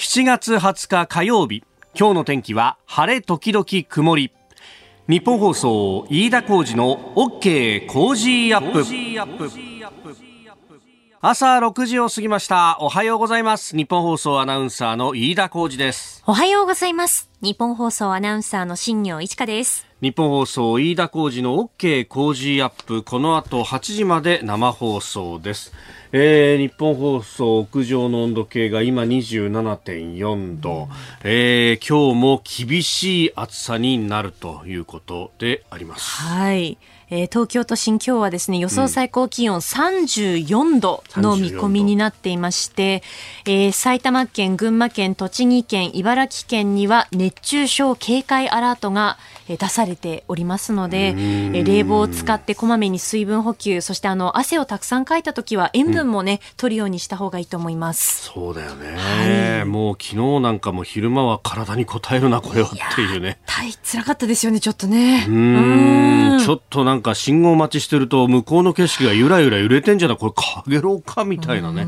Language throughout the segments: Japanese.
7月20日火曜日。今日の天気は晴れ時々曇り。日本放送飯田浩二の OK 工事アップ。朝6時を過ぎました。おはようございます。日本放送アナウンサーの飯田浩二です。おはようございます。日本放送アナウンサーの新業一華です。日本放送飯田浩二の OK 工事アップ。この後8時まで生放送ですえー、日本放送屋上の温度計が今27.4度、えー、今日も厳しい暑さになるということであります。はい。えー、東京都心今日はですね予想最高気温34度の見込みになっていまして、うん、えー、埼玉県、群馬県、栃木県、茨城県には熱中症警戒アラートが出されておりますので、え冷房を使ってこまめに水分補給そしてあの汗をたくさんかいた時は塩分もね、うん、取るようにした方がいいと思います。そうだよね、はい、もう昨日なんかも昼間は体に応えるなこれはっていうね。大辛かったですよねちょっとね。うん。ちょっとなんか信号待ちしてると向こうの景色がゆらゆら揺れてんじゃないこれかげろうかみたいなね、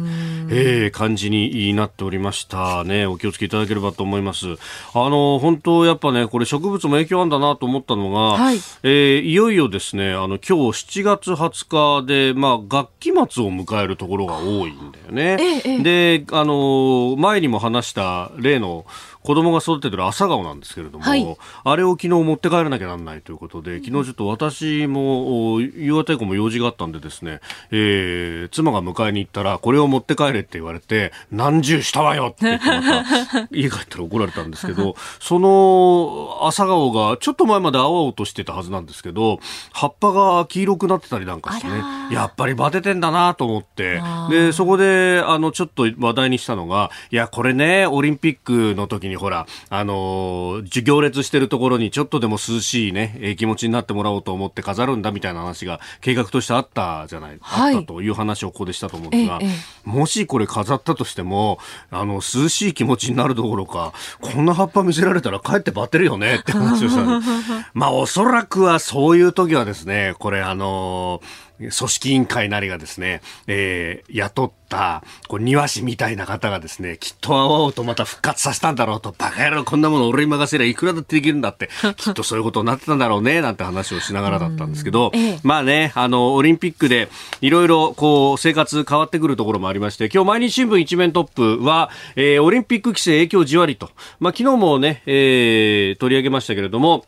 えー、感じになっておりましたね。お気をつけいただければと思います。あの本当やっぱねこれ植物も影響あるんだなと思ったのが、はいえー、いよいよですねあの今日7月20日で、まあ、学期末を迎えるところが多いんだよね。ええ、であの前にも話した例の子供が育ててる朝顔なんですけれども、はい、あれを昨日持って帰らなきゃなんないということで、昨日ちょっと私も夕方以降も用事があったんでですね、えー、妻が迎えに行ったら、これを持って帰れって言われて、何十したわよって言って また、家帰ったら怒られたんですけど、その朝顔がちょっと前まで青々としてたはずなんですけど、葉っぱが黄色くなってたりなんかしてね、やっぱりバテてんだなと思って、で、そこで、あの、ちょっと話題にしたのが、いや、これね、オリンピックの時ににほら、あのー、行列してるところにちょっとでも涼しいね、えー、気持ちになってもらおうと思って飾るんだみたいな話が計画としてあったじゃない、はい、あったという話をここでしたと思うんですが、ええ、もしこれ飾ったとしても、あの、涼しい気持ちになるどころか、こんな葉っぱ見せられたらかえってバテるよねって話をした まあ、おそらくはそういう時はですね、これあのー組織委員会なりがですね、えー、雇った、こう、庭師みたいな方がですね、きっと青々とまた復活させたんだろうと、バカ野郎こんなもの俺に任せりゃいくらだってできるんだって、きっとそういうことになってたんだろうね、なんて話をしながらだったんですけど、ええ、まあね、あの、オリンピックでいろいろこう、生活変わってくるところもありまして、今日毎日新聞一面トップは、えー、オリンピック規制影響じわりと、まあ昨日もね、えー、取り上げましたけれども、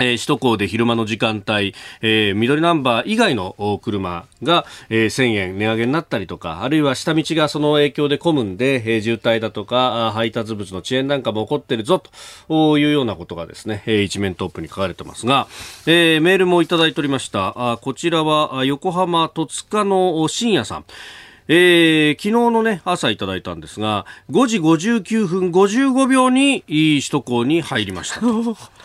えー、首都高で昼間の時間帯、えー、緑ナンバー以外の車が、えー、1000円値上げになったりとか、あるいは下道がその影響で混むんで、えー、渋滞だとか、配達物の遅延なんかも起こってるぞ、というようなことがですね、えー、一面トップに書かれてますが、えー、メールもいただいておりました。あこちらは、横浜戸塚の深夜さん。えー、昨日のね、朝いただいたんですが、5時59分55秒に首都高に入りましたと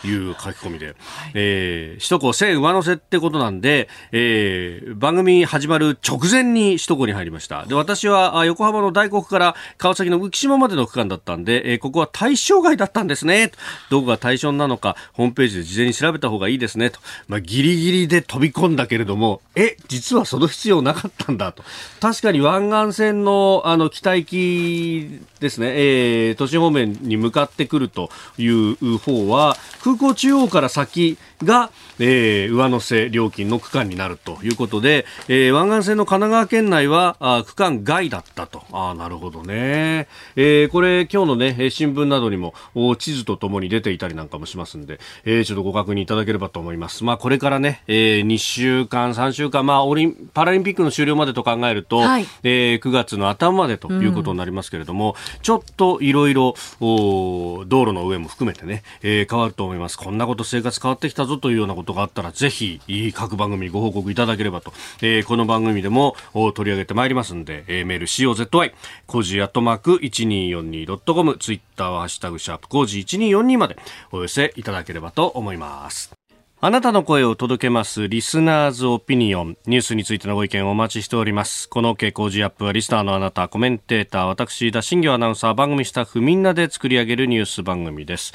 いう書き込みで、はい、えー、首都高1000上乗せってことなんで、えー、番組始まる直前に首都高に入りました。で、私は横浜の大黒から川崎の浮島までの区間だったんで、えー、ここは対象外だったんですね。どこが対象なのか、ホームページで事前に調べた方がいいですね。と。まあ、ギリギリで飛び込んだけれども、え、実はその必要なかったんだと。確かに湾岸線のあの北行きですね、えー、都心方面に向かってくるという方は空港中央から先が、えー、上乗せ料金の区間になるということで、えー、湾岸線の神奈川県内はあ区間外だったと。あなるほどね。えー、これ今日のね、新聞などにも地図とともに出ていたりなんかもしますんで、えー、ちょっとご確認いただければと思います。まあこれからね、えー、2週間、3週間、まあオリン、パラリンピックの終了までと考えると、はい、えー、9月の頭までということになりますけれども、うん、ちょっといろいろ道路の上も含めてね、えー、変わると思います。こんなこと生活変わってきたぞというようなことがあったらぜひ各番組ご報告いただければと、えー、この番組でも取り上げてまいりますんで、えー、メール COZY コジアットマーク 1242.com ツイッターはハッシュタグシャープコジ1242までお寄せいただければと思いますあなたの声を届けます。リスナーズオピニオン。ニュースについてのご意見をお待ちしております。この傾向時アップはリスナーのあなた、コメンテーター、私、田新業アナウンサー、番組スタッフみんなで作り上げるニュース番組です。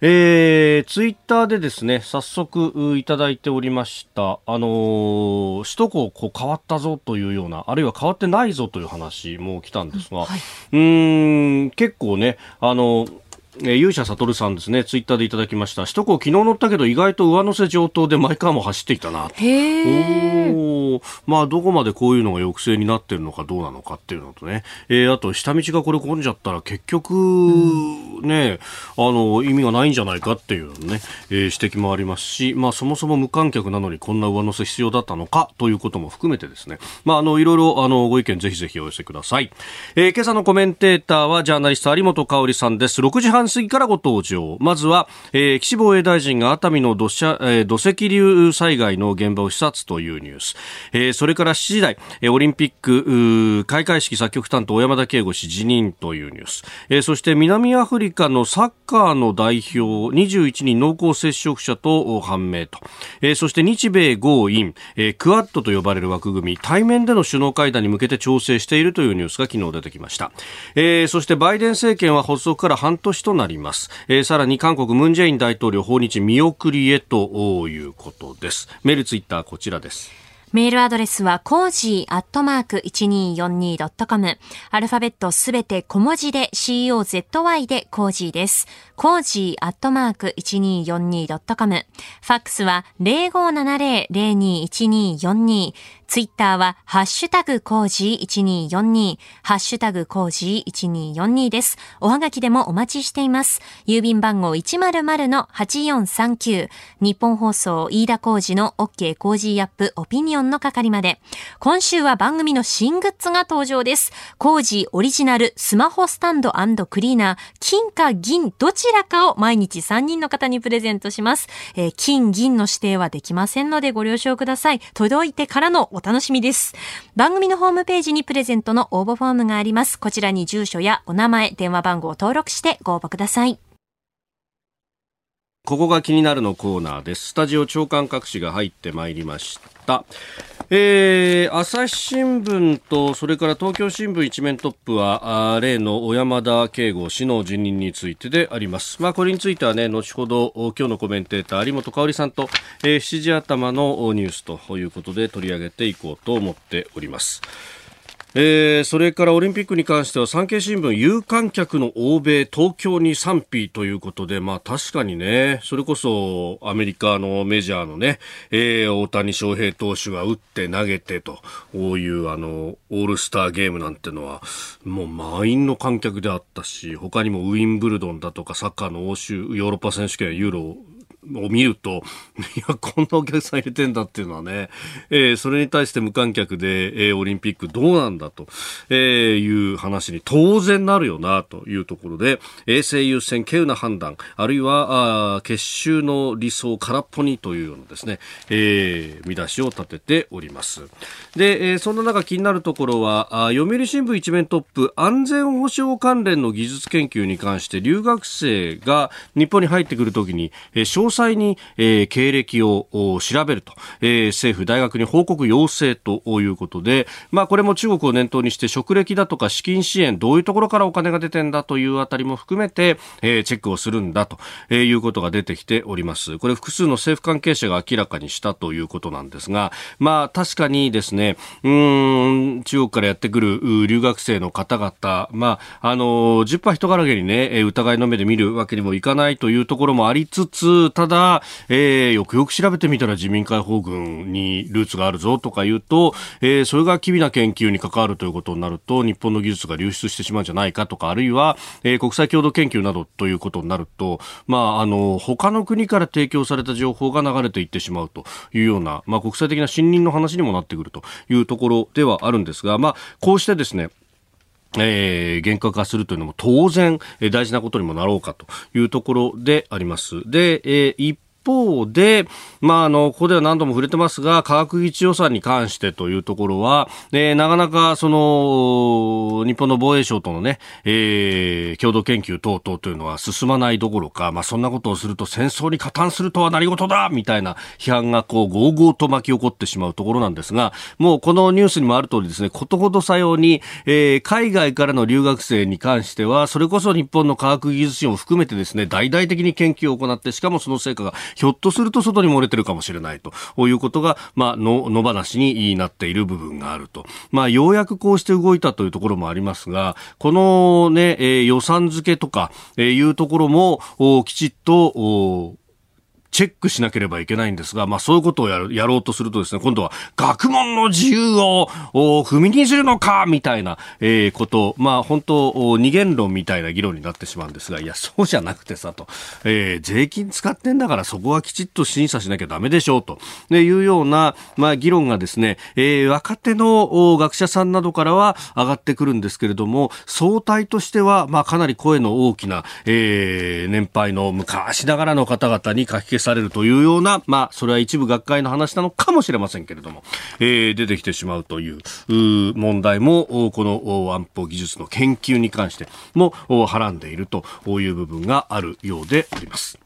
えー、ツイッターでですね、早速いただいておりました、あのー、首都高こう変わったぞというような、あるいは変わってないぞという話も来たんですが、はい、うん結構ね、あのーえー、勇者悟さんですね、ツイッターでいただきました。首都高昨日乗ったけど意外と上乗せ上等でマイカーも走っていたな。へおまあどこまでこういうのが抑制になってるのかどうなのかっていうのとね、えー、あと下道がこれ混んじゃったら結局、ね、あの、意味がないんじゃないかっていうね、えー、指摘もありますし、まあそもそも無観客なのにこんな上乗せ必要だったのかということも含めてですね、まああの、いろいろあの、ご意見ぜひぜひお寄せください。えー、今朝のコメンテーターはジャーナリスト有本香里さんです。6時半過ぎからご登場。まずは、えー、岸防衛大臣が熱海の土砂、えー、土石流災害の現場を視察というニュース。えー、それから7時台、えー、オリンピック開会式作曲担当小山田圭吾氏辞任というニュース。えー、そして南アフリカのサッカーの代表21人濃厚接触者と判明と。えー、そして日米豪印、えー、クアッドと呼ばれる枠組み、対面での首脳会談に向けて調整しているというニュースが昨日出てきました。えー、そしてバイデン政権は発足から半年となります。ます、えー、さらに韓国ムン・ジェイン大統領訪日見送りへということですメールツイッターこちらですメールアドレスは、コージーアットマーク 1242.com。アルファベットすべて小文字で COZY でコージーです。コージーアットマーク 1242.com。ファックスは0570-021242。ツイッターは、ハッシュタグコージー1242、ハッシュタグコージー1242です。おはがきでもお待ちしています。郵便番号100-8439、ニッポン放送飯田浩司の OK コージーアップオピニオンの係まで。今週は番組の新グッズが登場です。コージオリジナルスマホスタンドクリーナー、金か銀どちらかを毎日3人の方にプレゼントします。えー、金、銀の指定はできませんのでご了承ください。届いてからのお楽しみです。番組のホームページにプレゼントの応募フォームがあります。こちらに住所やお名前、電話番号を登録してご応募ください。ここが気になるのコーナーです。スタジオ長官各紙が入ってまいりました。えー、朝日新聞とそれから東京新聞一面トップは例の小山田圭吾氏の辞任についてであります。まあこれについてはね後ほど今日のコメンテーター有本香里さんと、えー、7時頭のニュースということで取り上げていこうと思っております。えー、それからオリンピックに関しては産経新聞有観客の欧米東京に賛否ということでまあ確かにねそれこそアメリカのメジャーのね、えー、大谷翔平投手が打って投げてとこういうあのオールスターゲームなんてのはもう満員の観客であったし他にもウィンブルドンだとかサッカーの欧州ヨーロッパ選手権ユーロを見ると、いや、こんなお客さん入れてんだっていうのはね、えー、それに対して無観客で、えー、オリンピックどうなんだと、えー、いう話に当然なるよな、というところで、衛生優先、稀有な判断、あるいは、あ結集の理想空っぽにというようなですね、えー、見出しを立てております。で、えー、そんな中気になるところは、あ読売新聞一面トップ、安全保障関連の技術研究に関して留学生が日本に入ってくるときに、えー、細に、えー、経歴を調べると、えー、政府、大学に報告要請ということで、まあ、これも中国を念頭にして職歴だとか資金支援、どういうところからお金が出てんだというあたりも含めて、えー、チェックをするんだと、えいうことが出てきております。これ複数の政府関係者が明らかにしたということなんですが、まあ、確かにですね、うん、中国からやってくる留学生の方々、まあ、あの、10波人柄げにね、疑いの目で見るわけにもいかないというところもありつつ、ただ、えー、よくよく調べてみたら自民解放軍にルーツがあるぞとか言うと、えー、それが機微な研究に関わるということになると、日本の技術が流出してしまうんじゃないかとか、あるいは、えー、国際共同研究などということになると、まあ、あの、他の国から提供された情報が流れていってしまうというような、まあ、国際的な信任の話にもなってくるというところではあるんですが、まあ、こうしてですね、えー、厳格化するというのも当然、えー、大事なことにもなろうかというところであります。で、えー、一方で、まあ、あの、ここでは何度も触れてますが、科学技術予算に関してというところは、えー、なかなか、その、日本の防衛省とのね、えー、共同研究等々というのは進まないどころか、まあ、そんなことをすると戦争に加担するとは何事だみたいな批判がこう、ごうごうと巻き起こってしまうところなんですが、もうこのニュースにもある通りですね、ことほどさように、えー、海外からの留学生に関しては、それこそ日本の科学技術支援を含めてですね、大々的に研究を行って、しかもその成果がひょっとすると外に漏れてるかもしれないということが、まあ、の、野放しになっている部分があると。まあ、ようやくこうして動いたというところもありますが、このね、えー、予算付けとか、え、いうところも、きちっと、チェックしなければいけないんですが、まあそういうことをややろうとするとですね、今度は学問の自由を踏みにじるのかみたいな、えー、こと、まあ本当、二元論みたいな議論になってしまうんですが、いや、そうじゃなくてさと、えー、税金使ってんだからそこはきちっと審査しなきゃダメでしょうと、いうような、まあ議論がですね、えー、若手の学者さんなどからは上がってくるんですけれども、総体としては、まあかなり声の大きな、えー、年配の昔ながらの方々に書き消されるというような、まあ、それは一部学会の話なのかもしれませんけれども、えー、出てきてしまうという問題も、この安保技術の研究に関してもはらんでいるという部分があるようであります。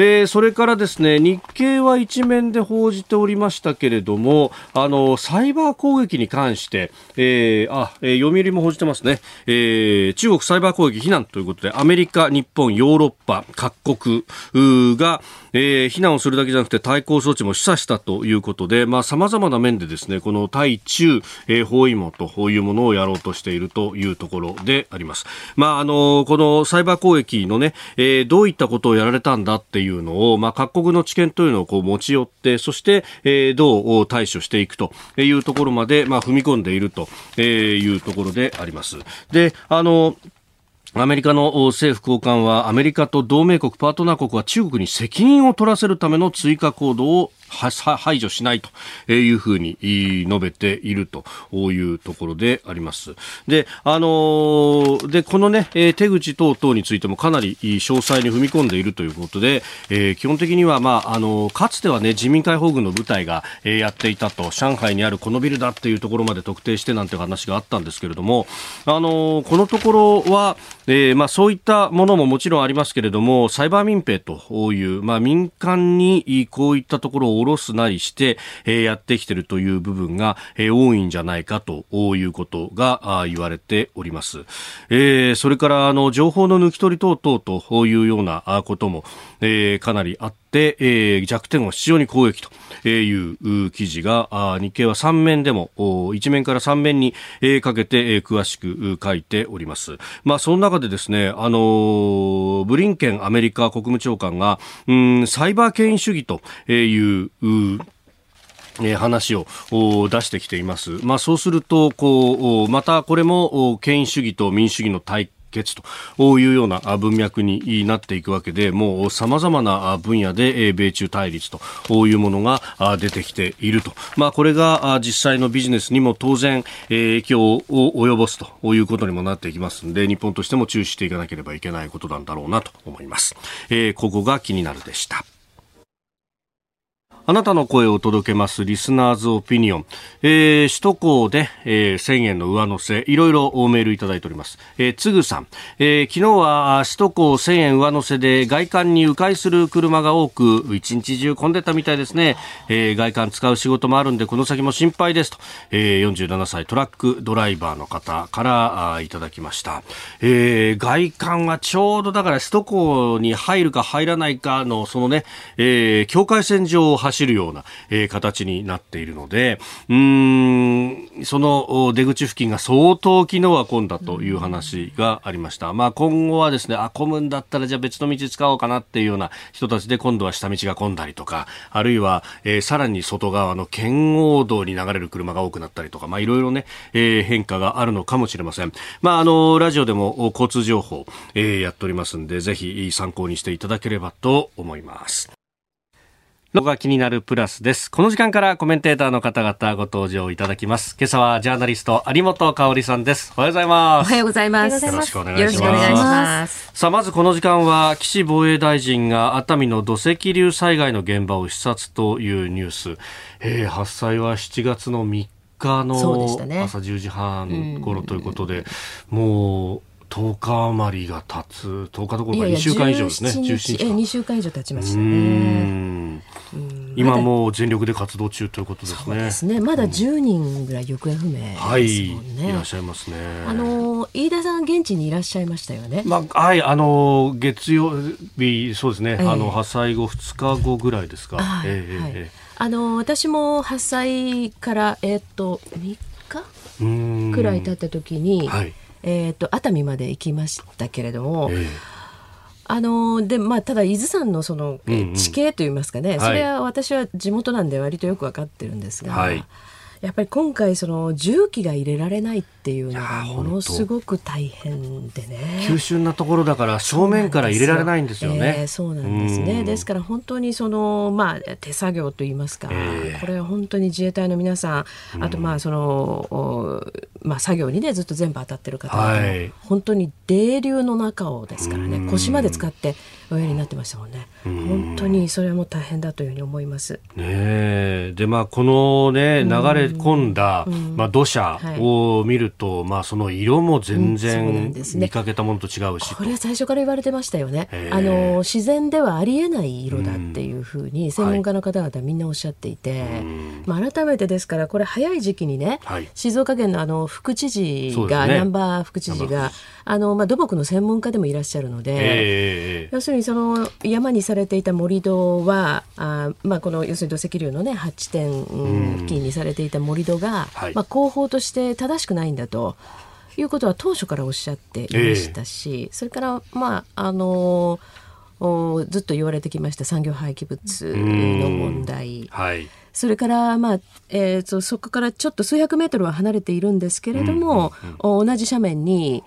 えー、それからですね日経は一面で報じておりましたけれどもあのサイバー攻撃に関して、えー、あ、えー、読売も報じてますね、えー、中国サイバー攻撃非難ということでアメリカ、日本、ヨーロッパ各国が、えー、非難をするだけじゃなくて対抗措置も示唆したということでさまざ、まな面でですねこの対中、えー、包囲網というものをやろうとしているというところであります。まああのこのサイバー攻撃のね、えー、どういったことをやられたんだっていうのを、まあ、各国の知見というのをこう持ち寄ってそして、えー、どう対処していくというところまで、まあ、踏み込んでいるというところであります。であのアメリカの政府高官はアメリカと同盟国パートナー国は中国に責任を取らせるための追加行動を排除しないというふうに述べているというところであります。で、あので、このね、手口等々についてもかなり詳細に踏み込んでいるということで、えー、基本的には、まあ、あのかつてはね、人民解放軍の部隊が、やっていたと、上海にあるこのビルだっていうところまで特定してなんて話があったんですけれども、あのこのところは、えー、まあ、そういったものももちろんありますけれども、サイバー民兵という、まあ、民間にこういったところを下ろすなりして、えー、やってきてるという部分が、えー、多いんじゃないかということが言われております。えー、それからあの情報の抜き取り等々というようなことも、えー、かなりあって、えー、弱点を非常に攻撃という記事が日経は3面でも1面から3面に、え、かけて、え、詳しく書いております。まあその中でですね、あのブリンケンアメリカ国務長官がうんサイバー権威主義というえ話を出してきています。まあそうすると、こう、またこれも権威主義と民主主義の対決というような文脈になっていくわけで、もう様々な分野で米中対立というものが出てきていると。まあこれが実際のビジネスにも当然影響を及ぼすということにもなっていきますので、日本としても注視していかなければいけないことなんだろうなと思います。えー、ここが気になるでした。あなたの声を届けますリスナーズオピニオン。えー、首都高で、えー、1000円の上乗せ、いろいろメールいただいております。えー、つぐさん、えー、昨日は首都高1000円上乗せで外観に迂回する車が多く、一日中混んでたみたいですね。えー、外観使う仕事もあるんで、この先も心配ですと、えー、47歳トラックドライバーの方からあいただきました。えー、外観はちょうどだから首都高に入るか入らないかの、そのね、えー、境界線上を走走るような、えー、形になっているので、うん、その出口付近が相当昨日は混んだという話がありました。まあ今後はですね、あ、混むんだったらじゃあ別の道使おうかなっていうような人たちで今度は下道が混んだりとか、あるいは、えー、さらに外側の圏央道に流れる車が多くなったりとか、まあいろいろね、えー、変化があるのかもしれません。まああの、ラジオでも交通情報、えー、やっておりますんで、ぜひ参考にしていただければと思います。のが気になるプラスです。この時間からコメンテーターの方々ご登場いただきます。今朝はジャーナリスト有本香里さんです。おはようございます。おはようございます。よろしくお願いします。さあ、まずこの時間は岸防衛大臣が熱海の土石流災害の現場を視察というニュース。えー、発災は7月の3日の朝10時半頃ということで、もう10日余りが経つ。10日どころか2週間以上ですね。17日2週間以上経ちましたね。今もう全力で活動中ということですね。ですね。まだ10人ぐらい行方不明、ね、はい。いらっしゃいますね。あの飯田さん現地にいらっしゃいましたよね。まあはいあの月曜日そうですね、えー、あの発災後2日後ぐらいですか、えー、はい、えー、あの私も発災からえー、っと3日くらい経った時に、はいえーと、熱海まで行きましたけれども、えー、あのでまあ、ただ伊豆山のその地形といいますかね、うんうん、それは私は地元なんで割とよく分かってるんですが、はい、やっぱり今回その重機が入れられないっていうのがものすごく大変でね。急峻なところだから正面から入れられないんですよね。そうなんですね、ですから本当にそのまあ手作業といいますか、えー、これは本当に自衛隊の皆さんあとまあその、まあ作業にねずっと全部当たってる方々、はい、本当に泥流の中をですからね腰まで使っておやりになってましたもんね。本当にそれはもう大変だというふうに思います。ねでまあこのね流れ込んだ、まあ、土砂を見ると、まあ、その色も全然見かけたものと違うし、これは最初から言われてましたよね。あの自然ではありえない色だっていうふうに専門家の方々みんなおっしゃっていて、まあ、改めてですからこれ早い時期にね、はい、静岡県のあの副知事が、ね、南波副知事があの、まあ、土木の専門家でもいらっしゃるので、要するにその山にされていた盛り土はあ、まあ、この要するに土石流のね8地点付近にされていた盛り土が、はい、まあ、広報として正しくないんだと。いうことは当初からおっしゃっていましたし、えー、それから、まああのずっと言われてきました産業廃棄物の問題、はい、それから、まあえーと、そこからちょっと数百メートルは離れているんですけれども、うんうんうん、同じ斜面に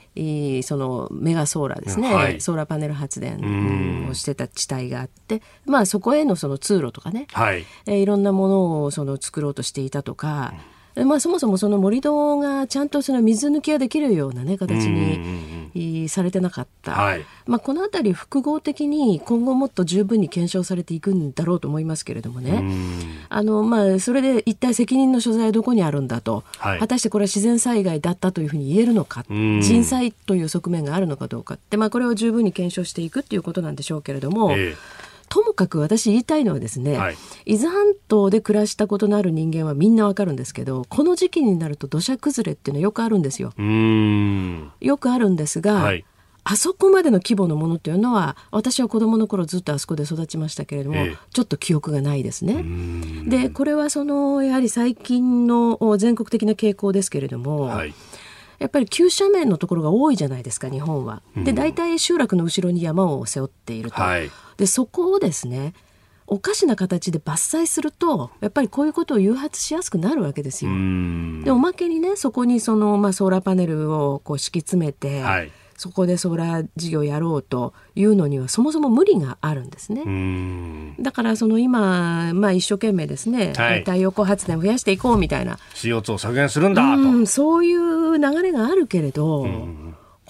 そのメガソーラーですね、はい、ソーラーパネル発電をしてた地帯があって、まあ、そこへのその通路とかね、はい、えー、いろんなものをその作ろうとしていたとか。うんまあ、そもそもその盛り土がちゃんとその水抜きができるような、ね、形にされてなかった、はい、まあ、この辺り複合的に今後もっと十分に検証されていくんだろうと思いますけれどもね。あの、まあ、それで一体責任の所在はどこにあるんだと、はい、果たしてこれは自然災害だったというふうに言えるのか人災という側面があるのかどうかって、まあ、これを十分に検証していくっていうことなんでしょうけれども。えーともかく私言いたいのはですね、はい、伊豆半島で暮らしたことのある人間はみんなわかるんですけどこの時期になると土砂崩れっていうのはよくあるんですよ。よくあるんですが、はい、あそこまでの規模のものっていうのは私は子どもの頃ずっとあそこで育ちましたけれども、ええ、ちょっと記憶がないですね。でこれはそのやはり最近の全国的な傾向ですけれども。はいやっぱり急斜面のところが多いじゃないですか日本は。で大体集落の後ろに山を背負っていると。はい、でそこをですねおかしな形で伐採するとやっぱりこういうことを誘発しやすくなるわけですよ。でおまけにねそこにその、まあ、ソーラーパネルをこう敷き詰めて、はい、そこでソーラー事業やろうというのにはそもそも無理があるんですね。だからその今、まあ、一生懸命ですね、はい、太陽光発電増やしていこうみたいな CO2 を削減するんだとそういう流れがあるけれど。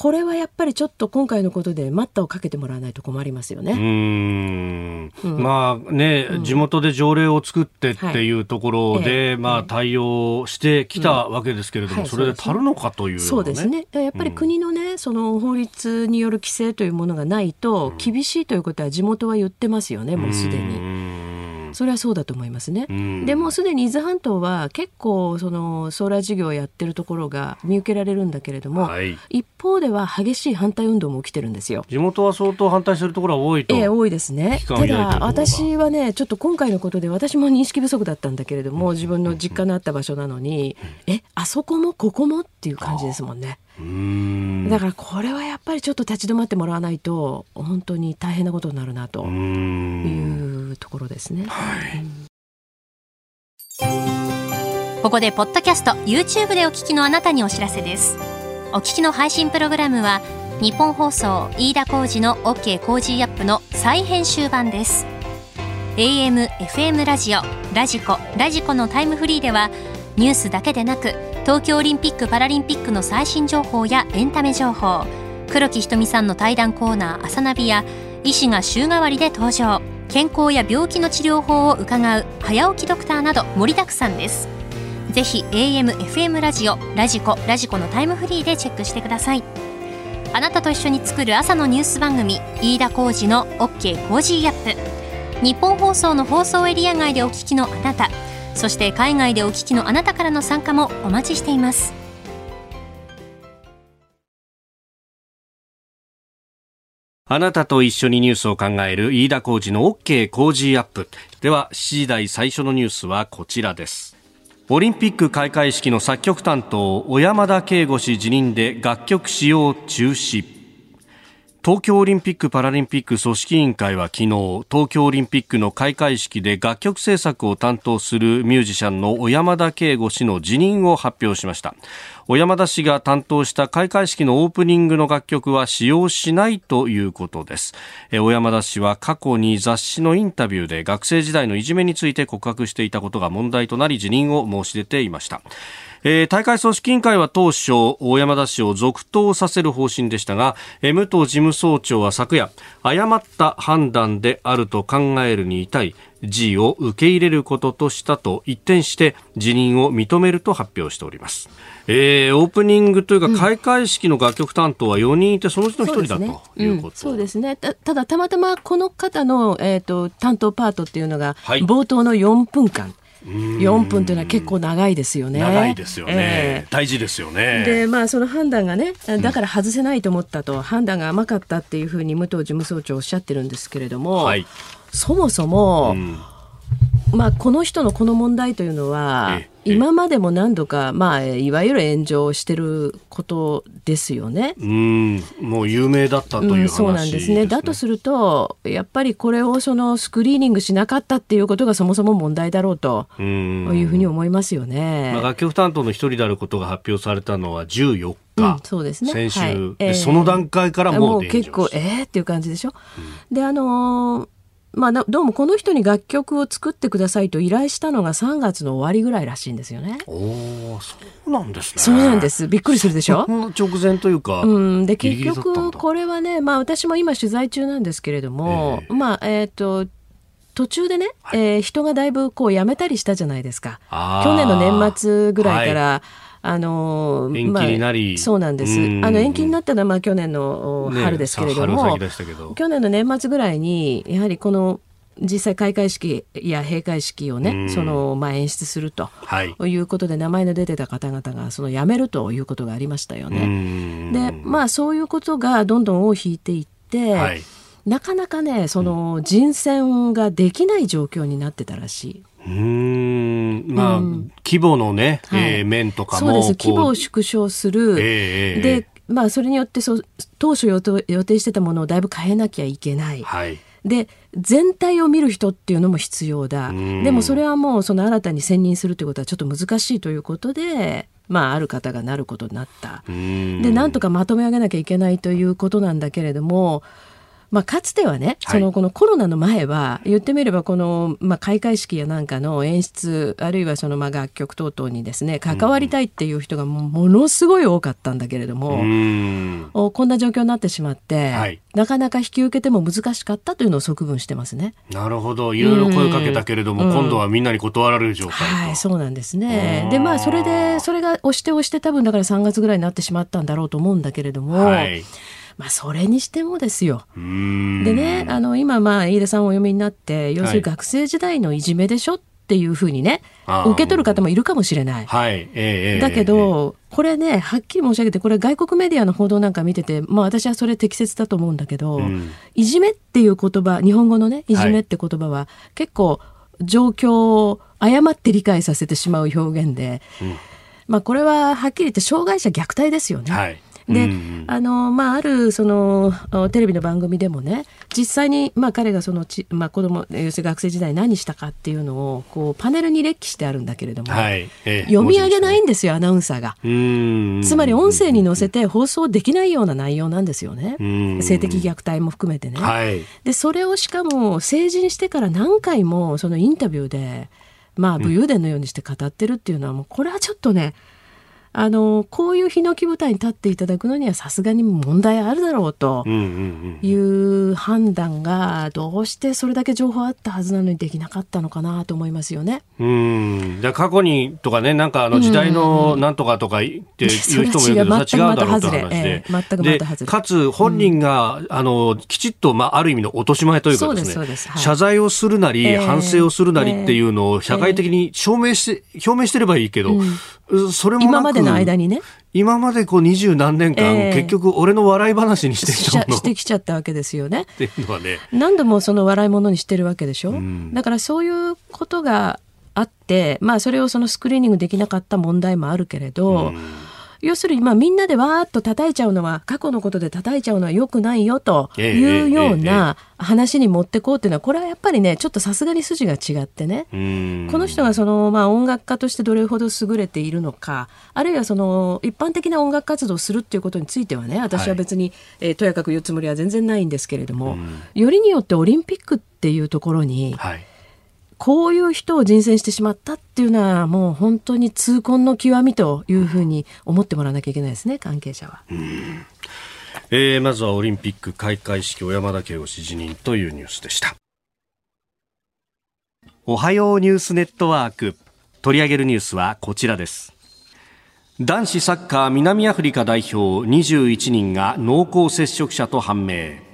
これはやっぱりちょっと今回のことで待ったをかけてもらわないと困りますよね。うん、まあね、うん、地元で条例を作ってっていうところで、はい、まあ対応してきたわけですけれども、うん。はい、それで足るのかという、ね、そうですね。やっぱり国のね、その法律による規制というものがないと厳しいということは地元は言ってますよね、もうすでに。それはそうだと思いますね。でもすでに伊豆半島は結構そのソーラー事業をやってるところが見受けられるんだけれども、はい、一方では激しい反対運動も起きてるんですよ。地元は相当反対するところは多いと。ええ、多いですね。ただ私はねちょっと今回のことで私も認識不足だったんだけれども自分の実家のあった場所なのに、えあそこもここもっていう感じですもんね。だからこれはやっぱりちょっと立ち止まってもらわないと本当に大変なことになるなというところですね。はい。ここでポッドキャスト YouTube でお聞きのあなたにお知らせです。お聞きの配信プログラムはニッポン放送飯田浩司の OK コージーアップの再編集版です。AM、FM ラジオ、ラジコ、ラジコのタイムフリーではニュースだけでなく東京オリンピック・パラリンピックの最新情報やエンタメ情報黒木ひとみさんの対談コーナー「あさナビ」や医師が週替わりで登場。健康や病気の治療法を伺う早起きドクターなど盛りだくさんです。ぜひ AM、FM ラジオ、ラジコ、ラジコのタイムフリーでチェックしてください。あなたと一緒に作る朝のニュース番組飯田浩司の OK コージーアップ。ニッポン放送の放送エリア外でお聞きのあなたそして海外でお聞きのあなたからの参加もお待ちしています。あなたと一緒にニュースを考える飯田浩二の OK 工事アップ。では7時台最初のニュースはこちらです。オリンピック開会式の作曲担当小山田圭吾氏辞任で楽曲使用中止。東京オリンピック・パラリンピック組織委員会は昨日東京オリンピックの開会式で楽曲制作を担当するミュージシャンの小山田圭吾氏の辞任を発表しました。小山田氏が担当した開会式のオープニングの楽曲は使用しないということです。小山田氏は過去に雑誌のインタビューで学生時代のいじめについて告白していたことが問題となり辞任を申し出ていました。えー、大会組織委員会は当初、大山田氏を続投させる方針でしたが、武藤事務総長は昨夜、誤った判断であると考えるに至り、辞を受け入れることとしたと一転して辞任を認めると発表しております。えー、オープニングというか開会式の楽曲担当は4人いてそのうちの1人だ、ということ。そうですね。たただたまたまこの方の、えーと、担当パートっていうのが、冒頭の4分間。4分というのは結構長いですよね。長いですよね。えー、大事ですよね。で、まあ、その判断がね、だから外せないと思ったと、うん、判断が甘かったっていうふうに武藤事務総長おっしゃってるんですけれども、はい、そもそも、うんまあ、この人のこの問題というのは、今までも何度か、まあ、いわゆる炎上してることですよね。うん、もう有名だったという話、ねうん、そうなんですね。だとすると、やっぱりこれをそのスクリーニングしなかったっていうことがそもそも問題だろうというふうに思いますよね。まあ、楽曲担当の一人であることが発表されたのは14日。うん、そうですね。先週、はいえー、その段階からもう結構、えーっていう感じでしょ。うん、で、あのーまあ、どうもこの人に楽曲を作ってくださいと依頼したのが3月の終わりぐらいらしいんですよね。おそうなんですね。そうなんです。びっくりするでしょ？直前というか。うん、で結局これはね、まあ私も今取材中なんですけれども、えー、まあえっ、ー、と途中でね、はい、えー、人がだいぶこう辞めたりしたじゃないですか。去年の年末ぐらいから。はいあの延期になり、まあ、そうなんです。あの延期になったのはまあ去年の春ですけれども、ね、去年の年末ぐらいにやはりこの実際開会式や閉会式をね、そのまあ演出すると、はい、いうことで名前の出てた方々がその辞めるということがありましたよね。でまあそういうことがどんどん尾を引いていって、はい、なかなかねその人選ができない状況になってたらしい。うん。まあ、うん、規模のね、はい、えー、面とかもそうです。規模を縮小する、えー、でまあそれによってそ当初予定してたものをだいぶ変えなきゃいけない。はい。で全体を見る人っていうのも必要だ。でもそれはもうその新たに選任するということはちょっと難しいということでまあ、ある方がなることになった。でなんとかまとめ上げなきゃいけないということなんだけれどもまあ、かつてはね、そのこのコロナの前は、言ってみればこの、まあ、開会式やなんかの演出、あるいはそのまあ楽曲等々にですね、関わりたいっていう人がものすごい多かったんだけれども、うこんな状況になってしまって、はい、なかなか引き受けても難しかったというのを側分してますね。なるほど。いろいろ声かけたけれども、今度はみんなに断られる状態はい、そうなんですね。で、まあ、それで、それが押して押して多分だから3月ぐらいになってしまったんだろうと思うんだけれども、はいまあ、それにしてもですよ。でね、あの、今、まあ、飯田さんお読みになって、要するに学生時代のいじめでしょっていうふうにね、受け取る方もいるかもしれない。はい。えー、だけど、えー、これね、はっきり申し上げて、これ外国メディアの報道なんか見てて、まあ私はそれ適切だと思うんだけど、うん、いじめっていう言葉、日本語のね、いじめって言葉は、結構状況を誤って理解させてしまう表現で、うん、まあこれははっきり言って障害者虐待ですよね。はいで、あの、まあ、ある、その、テレビの番組でもね、実際に、まあ、彼がそのち、まあ、子供、要するに学生時代何したかっていうのを、こう、パネルに列記してあるんだけれども、はい、えー、読み上げないんですよ、アナウンサーが。つまり、音声に乗せて放送できないような内容なんですよね。性的虐待も含めてね。はい、で、それをしかも、成人してから何回も、そのインタビューで、まあ、武勇伝のようにして語ってるっていうのは、もう、これはちょっとね、あのこういうヒノキ舞台に立っていただくのにはさすがに問題あるだろうという判断がどうしてそれだけ情報あったはずなのにできなかったのかなと思いますよね。うん。じゃ過去にとかねなんかあの時代のなんとかとかっていう人もいるけど、それは違うだろうという話で、えー、でかつ本人が、うん、あのきちっと、まあ、ある意味の落とし前というかですね、はい、謝罪をするなり、えー、反省をするなりっていうのを社会的に証明して、表明してればいいけど、うん、それも今までの間にね。今までこう二十何年間、えー、結局俺の笑い話にしてきたのしてきちゃったわけですよね。っていうのはね。何度もその笑い物にしてるわけでしょ？うん、だからそういうことがあって、まあそれをそのスクリーニングできなかった問題もあるけれど、うん要するに、まあ、みんなでわーっと叩いちゃうのは、過去のことで叩いちゃうのは良くないよというような話に持ってこうっていうのは、これはやっぱりね、ちょっとさすがに筋が違ってね、この人がその、まあ、音楽家としてどれほど優れているのか、あるいはその、一般的な音楽活動をするっていうことについてはね、私は別に、はい、えー、とやかく言うつもりは全然ないんですけれども、よりによってオリンピックっていうところに、はいこういう人を人選してしまったっていうのはもう本当に痛恨の極みというふうに思ってもらわなきゃいけないですね関係者は。えー、まずはオリンピック開会式小山田圭吾氏辞任というニュースでした。おはようニュースネットワーク。取り上げるニュースはこちらです。男子サッカー南アフリカ代表21人が濃厚接触者と判明。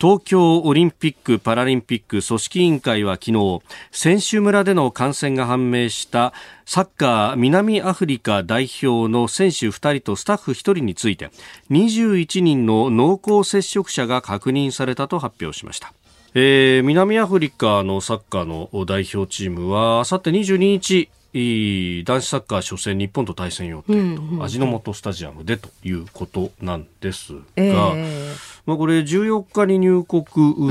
東京オリンピック・パラリンピック組織委員会は昨日選手村での感染が判明したサッカー南アフリカ代表の選手2人とスタッフ1人について21人の濃厚接触者が確認されたと発表しました。えー、南アフリカのサッカーの代表チームはあさって22日男子サッカー初戦日本と対戦予定と、うんうん、味の素スタジアムでということなんですが、えー、まあ、これ14日に入国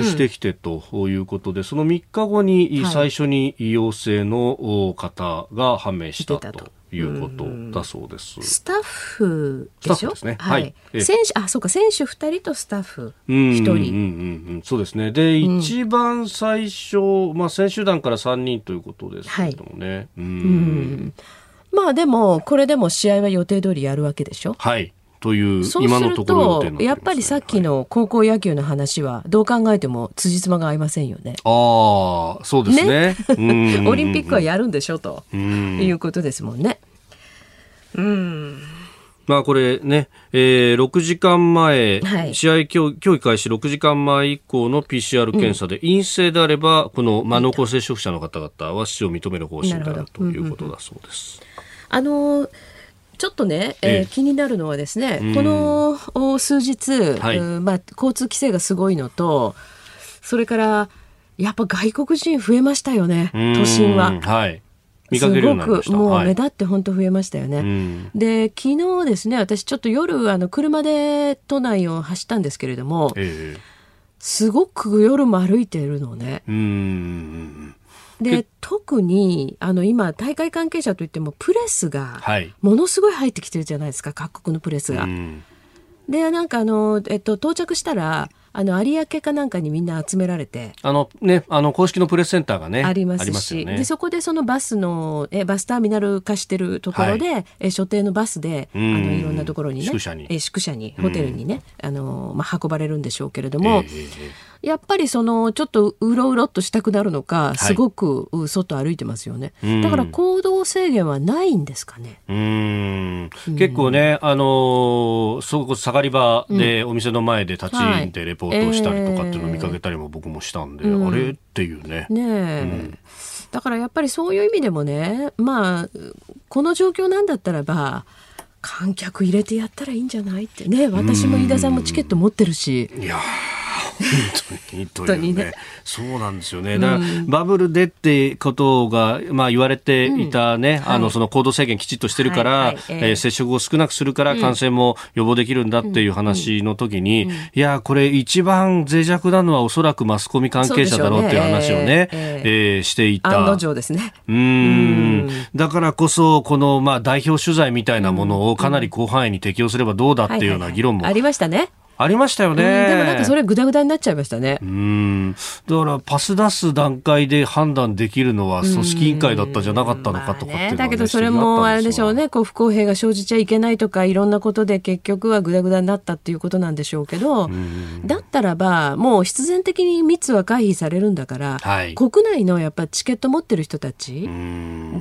してきてということで、うん、その3日後に最初に陽性の方が判明したと。いうことだそうです。スタッフでしょ？ですね。はい。選手、あ、そうか、選手二人とスタッフ一人。うんうんうん、そうですね。で、うん、一番最初、まあ、選手団から三人ということですけれどもね。はい、うん。まあ、でも、これでも試合は予定通りやるわけでしょ？はい。という今のところ、ね、やっぱりさっきの高校野球の話はどう考えても辻褄が合いませんよね。ああそうですね。ね？オリンピックはやるんでしょと。いうことですもんね。うん。まあこれね、えー、6時間前、はい、試合競技開始6時間前以降の PCR 検査で陰性であれば、うん、この、まあ、濃厚接触者の方々は死を認める方針であるということだそうです。あのーちょっとね、えー、気になるのはですね、この数日、はい、まあ、交通規制がすごいのと、それから、やっぱ外国人増えましたよね、都心は。はい。見かけるようになりました。もう目立って本当増えましたよね。はい、で、昨日ですね、私ちょっと夜、あの、車で都内を走ったんですけれども、えー、すごく夜も歩いてるのね。うんで特にあの今大会関係者といってもプレスがものすごい入ってきてるじゃないですか各国のプレスが。でなんかあの、えっと、到着したらあの有明かなんかにみんな集められて。あの、ね、あの公式のプレスセンターがねありますし、ね、でそこでそのバスのえバスターミナル化してるところで、はい、え所定のバスであのいろんなところにね宿舎に。え宿舎にホテルにねあの、まあ、運ばれるんでしょうけれども。えーえーやっぱりそのちょっとうろうろっとしたくなるのか、すごく外歩いてますよね、だから行動制限はないんですかね。うん。結構ね、あのー、そこ下がり場でお店の前で立ち入ってレポートしたりとかっていうのを見かけたりも僕もしたんで、えー、あれっていうね。ねえ、うん。だからやっぱりそういう意味でもね、まあ、この状況なんだったらば、観客入れてやったらいいんじゃないってね、私も飯田さんもチケット持ってるし。いや 本当にね、そうなんですよね。だから、バブルでってことが、まあ言われていたね、うん。はい、あの、その行動制限きちっとしてるから、はい。はい、えー、接触を少なくするから感染も予防できるんだっていう話の時に、うん。うん、いや、これ一番脆弱なのはおそらくマスコミ関係者だろうっていう話をね、えー、えー、していた。案の定ですね。うん。だからこそ、この、まあ代表取材みたいなものをかなり広範囲に適用すればどうだっていうような議論も、ありましたね。ありましたよね、でもなんかそれぐだぐだになっちゃいましたね。うん。だからパス出す段階で判断できるのは組織委員会だったんじゃなかったのかとかっていうのは、ね、だけどそれもあれでしょうね、こう不公平が生じちゃいけないとかいろんなことで結局はぐだぐだになったっていうことなんでしょうけど、だったらばもう必然的に密は回避されるんだから、はい、国内のやっぱチケット持ってる人たち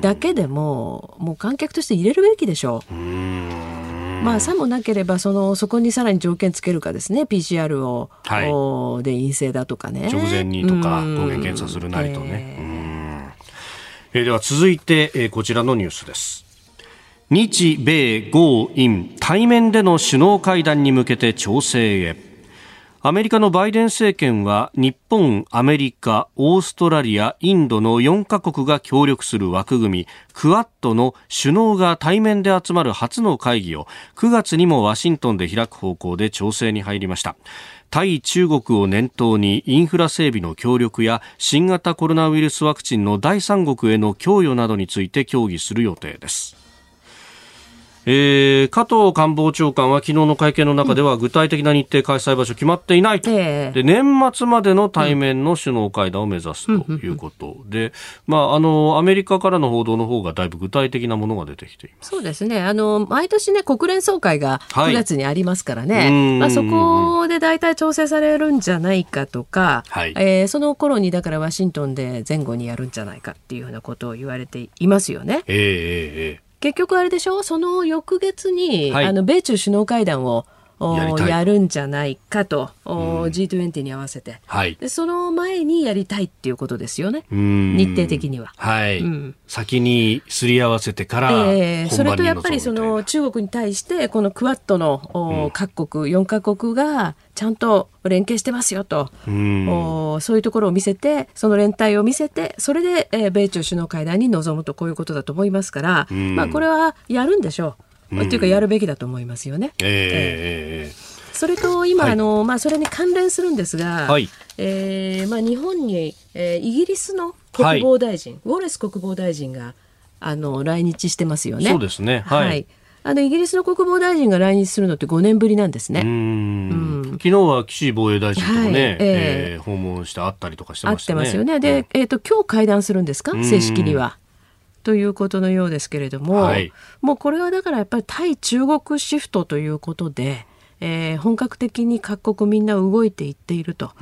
だけでももう観客として入れるべきでしょう。うまあ、さもなければそのそこにさらに条件つけるかですね。PCR を、はい、で陰性だとかね。直前にとか抗原検査するなりとね、えー、えー、では続いて、えー、こちらのニュースです。日米豪印対面での首脳会談に向けて調整へアメリカのバイデン政権は日本、アメリカ、オーストラリア、インドの4カ国が協力する枠組みクアッドの首脳が対面で集まる初の会議を9月にもワシントンで開く方向で調整に入りました。対中国を念頭にインフラ整備の協力や新型コロナウイルスワクチンの第三国への供与などについて協議する予定です。えー、加藤官房長官は昨日の会見の中では具体的な日程開催場所決まっていないと、えー、で年末までの対面の首脳会談を目指すということで、まあ、あのアメリカからの報道の方がだいぶ具体的なものが出てきています。そうですね。あの毎年ね国連総会が9月にありますからね、はい、まあ、そこで大体調整されるんじゃないかとか、はい、えー、その頃にだからワシントンで前後にやるんじゃないかっていうようなことを言われていますよね。えー、えー結局あれでしょ？その翌月に、はい、あの米中首脳会談をやるんじゃないかと、うん、G20 に合わせて、はい、でその前にやりたいっていうことですよね。日程的には。はい、うん、先にすり合わせてからえー、それとやっぱりその中国に対してこのクワッドの、うん、各国4カ国がちゃんと連携してますよと、うん、おそういうところを見せてその連帯を見せてそれで、えー、米中首脳会談に臨むとこういうことだと思いますから、うん、まあ、これはやるんでしょう。うん、っていうかやるべきだと思いますよね。えー、えー、それと今、はい、あのまあ、それに関連するんですが、はい、えー、まあ、日本に、えー、イギリスの国防大臣、はい、ウォレス国防大臣があの来日してますよね。そうですね、はい、はい、あのイギリスの国防大臣が来日するのって5年ぶりなんですね。うん。昨日は岸防衛大臣ともね、はい、えー、えー、訪問して会ったりとかしてましたね。会ってますよね。で、えっ、ー、と今日会談するんですか？正式には。ということのようですけれども、はい、もうこれはだからやっぱり対中国シフトということで、えー、本格的に各国みんな動いていっていると。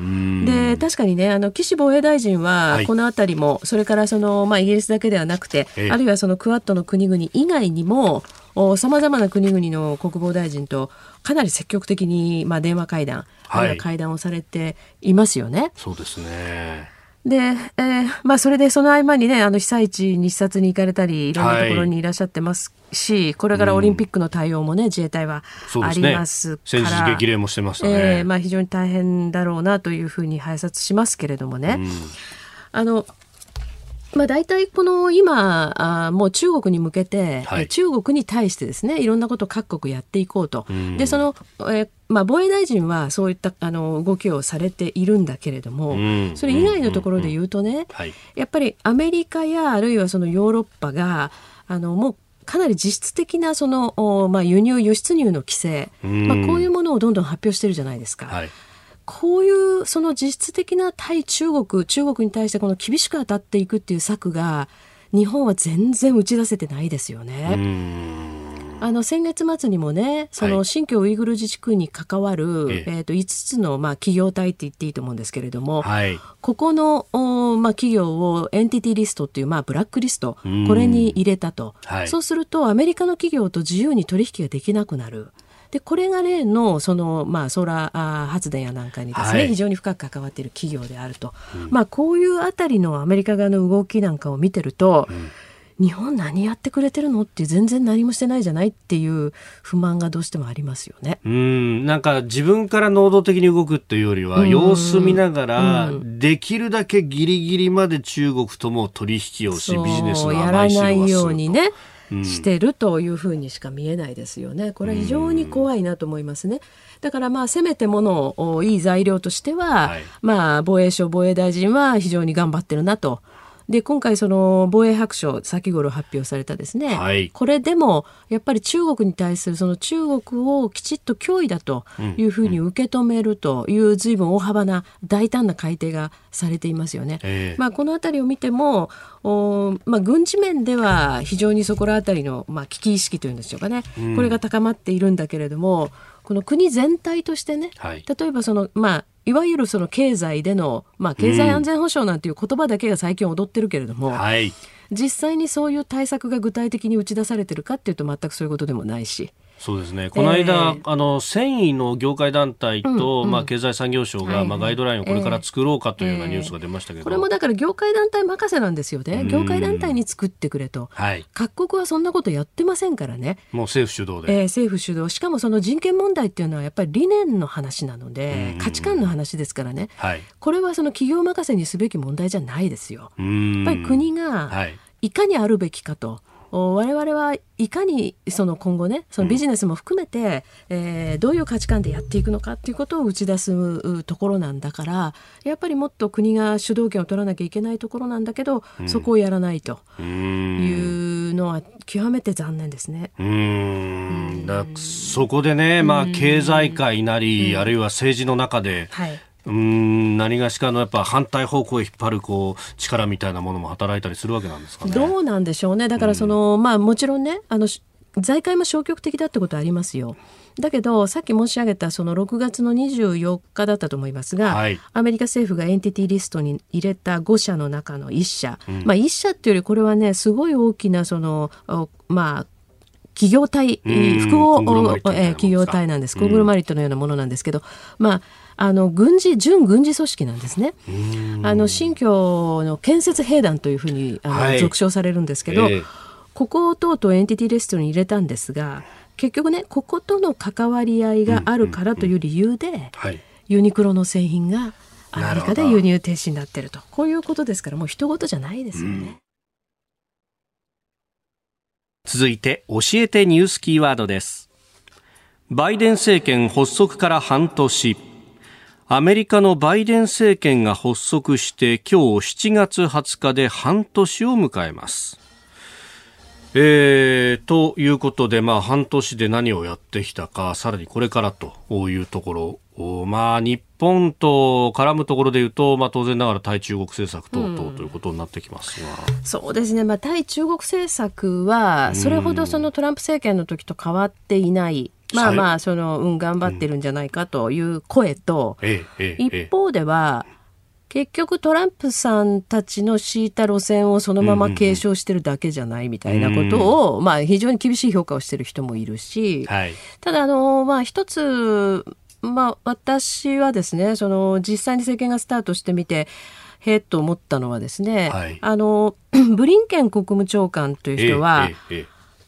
で確かにねあの岸防衛大臣はこの辺りも、はい、それからその、まあ、イギリスだけではなくて、えー、あるいはそのクアッドの国々以外にもさまざまな国々の国防大臣とかなり積極的に、まあ、電話会談、はい、あるいは会談をされていますよね。そうですねで、えー、まあ、それでその合間にね、あの被災地に視察に行かれたり、いろんなところにいらっしゃってますし、はい、これからオリンピックの対応もね、自衛隊はありますから、ね、戦時激励もしてましたね。えー、まあ、非常に大変だろうなというふうに拝察しますけれどもね。あのまあ、大体この今あもう中国に向けて、はい、中国に対してですねいろんなことを各国やっていこうと、でその、えまあ、防衛大臣はそういったあの動きをされているんだけれども、それ以外のところで言うとね、やっぱりアメリカやあるいはそのヨーロッパがあのもうかなり実質的なその、まあ、輸入輸出入の規制、まあ、こういうものをどんどん発表してるじゃないですか。はいこういうその実質的な対中国中国に対してこの厳しく当たっていくっていう策が日本は全然打ち出せてないですよね。あの先月末にもね、その新疆ウイグル自治区に関わる、はい、えー、と5つのまあ企業体って言っていいと思うんですけれども、はい、ここのお、まあ、企業をエンティティリストっていう、まあ、ブラックリスト、これに入れたと、はい、そうするとアメリカの企業と自由に取引ができなくなる。でこれが例のその、まあ、ソーラー発電やなんかにですね、はい、非常に深く関わっている企業であると、うん、まあ、こういうあたりのアメリカ側の動きなんかを見てると、うん。日本何やってくれてるのって全然何もしてないじゃないっていう不満がどうしてもありますよね。うん。なんか自分から能動的に動くっていうよりは様子見ながらできるだけギリギリまで中国とも取引をしビジネスのやらないようにね。してるというふうにしか見えないですよね。これは非常に怖いなと思いますね。だからまあせめてものをいい材料としては、はい、まあ防衛省防衛大臣は非常に頑張ってるなと。で今回その防衛白書先頃発表されたですね、はい、これでもやっぱり中国に対するその中国をきちっと脅威だというふうに受け止めるという随分大幅な大胆な改定がされていますよね。えー、まあ、この辺りを見てもお、まあ、軍事面では非常にそこら辺りの、まあ、危機意識というんでしょうかね、うん、これが高まっているんだけれどもこの国全体としてね、はい、例えばその、まあ、いわゆるその経済での、まあ、経済安全保障なんていう言葉だけが最近踊ってるけれども、うんはい、実際にそういう対策が具体的に打ち出されてるかっていうと全くそういうことでもないし。そうですね。この間、えー、あの、繊維の業界団体と、うんうん、まあ、経済産業省が、まあ、ガイドラインをこれから作ろうかというようなニュースが出ましたけど、えー、これもだから業界団体任せなんですよね。業界団体に作ってくれと。はい。各国はそんなことやってませんからね。もう政府主導で。えー、政府主導。しかもその人権問題っていうのはやっぱり理念の話なので、価値観の話ですからね。はい。これはその企業任せにすべき問題じゃないですよ。やっぱり国が、いかにあるべきかと。我々はいかにその今後ねそのビジネスも含めて、うん、えー、どういう価値観でやっていくのかっていうことを打ち出すところなんだからやっぱりもっと国が主導権を取らなきゃいけないところなんだけど、うん、そこをやらないというのは極めて残念ですね。うん。だそこでね、まあ、経済界なり、あるいは政治の中で、はいうん何がしかのやっぱ反対方向へ引っ張るこう力みたいなものも働いたりするわけなんですかね。どうなんでしょうね。だからその、うん、まあもちろんねあの財界も消極的だってことはありますよ。だけどさっき申し上げたその6月の24日だったと思いますが、はい、アメリカ政府がエンティティリストに入れた5社の中の1社、うん、まあ1社っていうよりこれはねすごい大きなそのまあ企業体複合、え企業体なんです。コングロマリットのようなものなんですけど、まああの軍事準軍事組織なんですね。あの新疆の建設兵団というふうにあの、はい、俗称されるんですけど、えー、ここをとうとうエンティティレストに入れたんですが結局ねこことの関わり合いがあるからという理由で、ユニクロの製品がアメリカで輸入停止になってると。こういうことですからもう人事じゃないですよね。続いて教えてニュースキーワードです。バイデン政権発足から半年アメリカのバイデン政権が発足して今日7月20日で半年を迎えます。えー、ということで、まあ、半年で何をやってきたか、さらにこれからというところ、まあ、日本と絡むところでいうと、まあ、当然ながら対中国政策等々ということになってきますが、うん、そうですね、まあ、対中国政策は、それほどそのトランプ政権の時と変わっていない。まあまあ、その、うん、頑張ってるんじゃないかという声と、一方では、結局トランプさんたちの敷いた路線をそのまま継承してるだけじゃないみたいなことを、まあ非常に厳しい評価をしてる人もいるし、ただあの、まあ一つ、まあ私はですね、その実際に政権がスタートしてみて、へえと思ったのはですね、あの、ブリンケン国務長官という人は、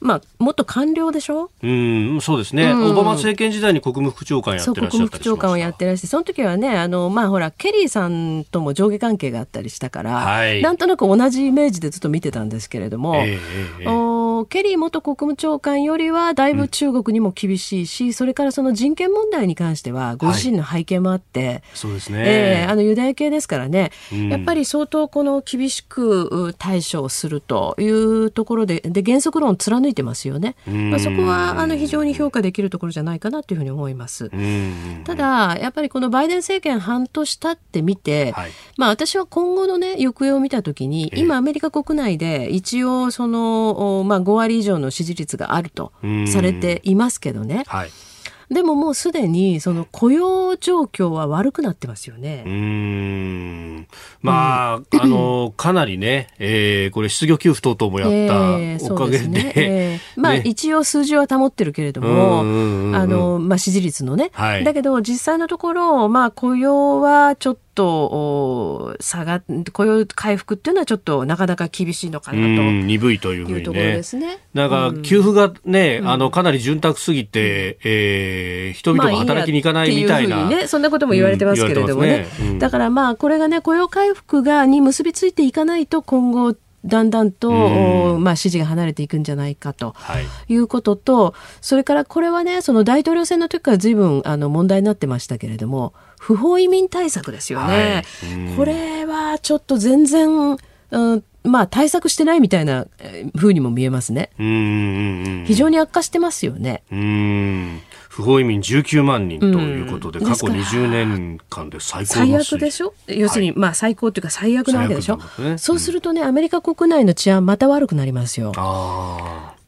まあ、元官僚でしょ？うん、そうですね、うん、オバマ政権時代に国務副長官やってらっしゃった国務副長官をやってらして、その時はね、あの、まあ、ほら、ケリーさんとも上下関係があったりしたから、はい、なんとなく同じイメージでずっと見てたんですけれども、えーえー、おケリー元国務長官よりは、だいぶ中国にも厳しいし、うん、それからその人権問題に関しては、ご自身の背景もあって、はい、そうですね。えー、あの、ユダヤ系ですからね、うん、やっぱり相当この厳しく対処するというところで、で、原則論を貫いてますよね。まあ、そこはあの非常に評価できるところじゃないかなというふうに思います。ただ、やっぱりこのバイデン政権半年経ってみて、はい、まあ私は今後のね、行方を見たときに、今アメリカ国内で一応その、まあ5割以上の支持率があるとされていますけどね。はいでももうすでにその雇用状況は悪くなってますよね。うんまあ、うん、あの、かなりね、えー、これ失業給付等々もやったおかげで。えー、ねえー、まあ、一応数字は保ってるけれども、あの、まあ支持率のね。はい、だけど実際のところ、まあ雇用はちょっとと下が雇用回復っていうのはちょっとなかなか厳しいのかなと。鈍いというふうにね。ね。なんか給付がね、うん、あのかなり潤沢すぎて、うん、えー、人々が働きに行かないみたいな、まあ、いいね、そんなことも言われてますけれどもね。ね。うん、だからまあこれがね雇用回復がに結びついていかないと今後だんだんと、まあ、支持が離れていくんじゃないかとい。うことと、はい、それからこれはねその大統領選の時からずいぶんあの問題になってましたけれども不法移民対策ですよね。はい、これはちょっと全然、うん、まあ対策してないみたいなふうにも見えますね。非常に悪化してますよね。不法移民19万人ということで、うん、過去20年間で最高最悪でしょ？要するに、はい、まあ最高というか最悪なわけでしょ、ね、そうするとね、アメリカ国内の治安また悪くなりますよ。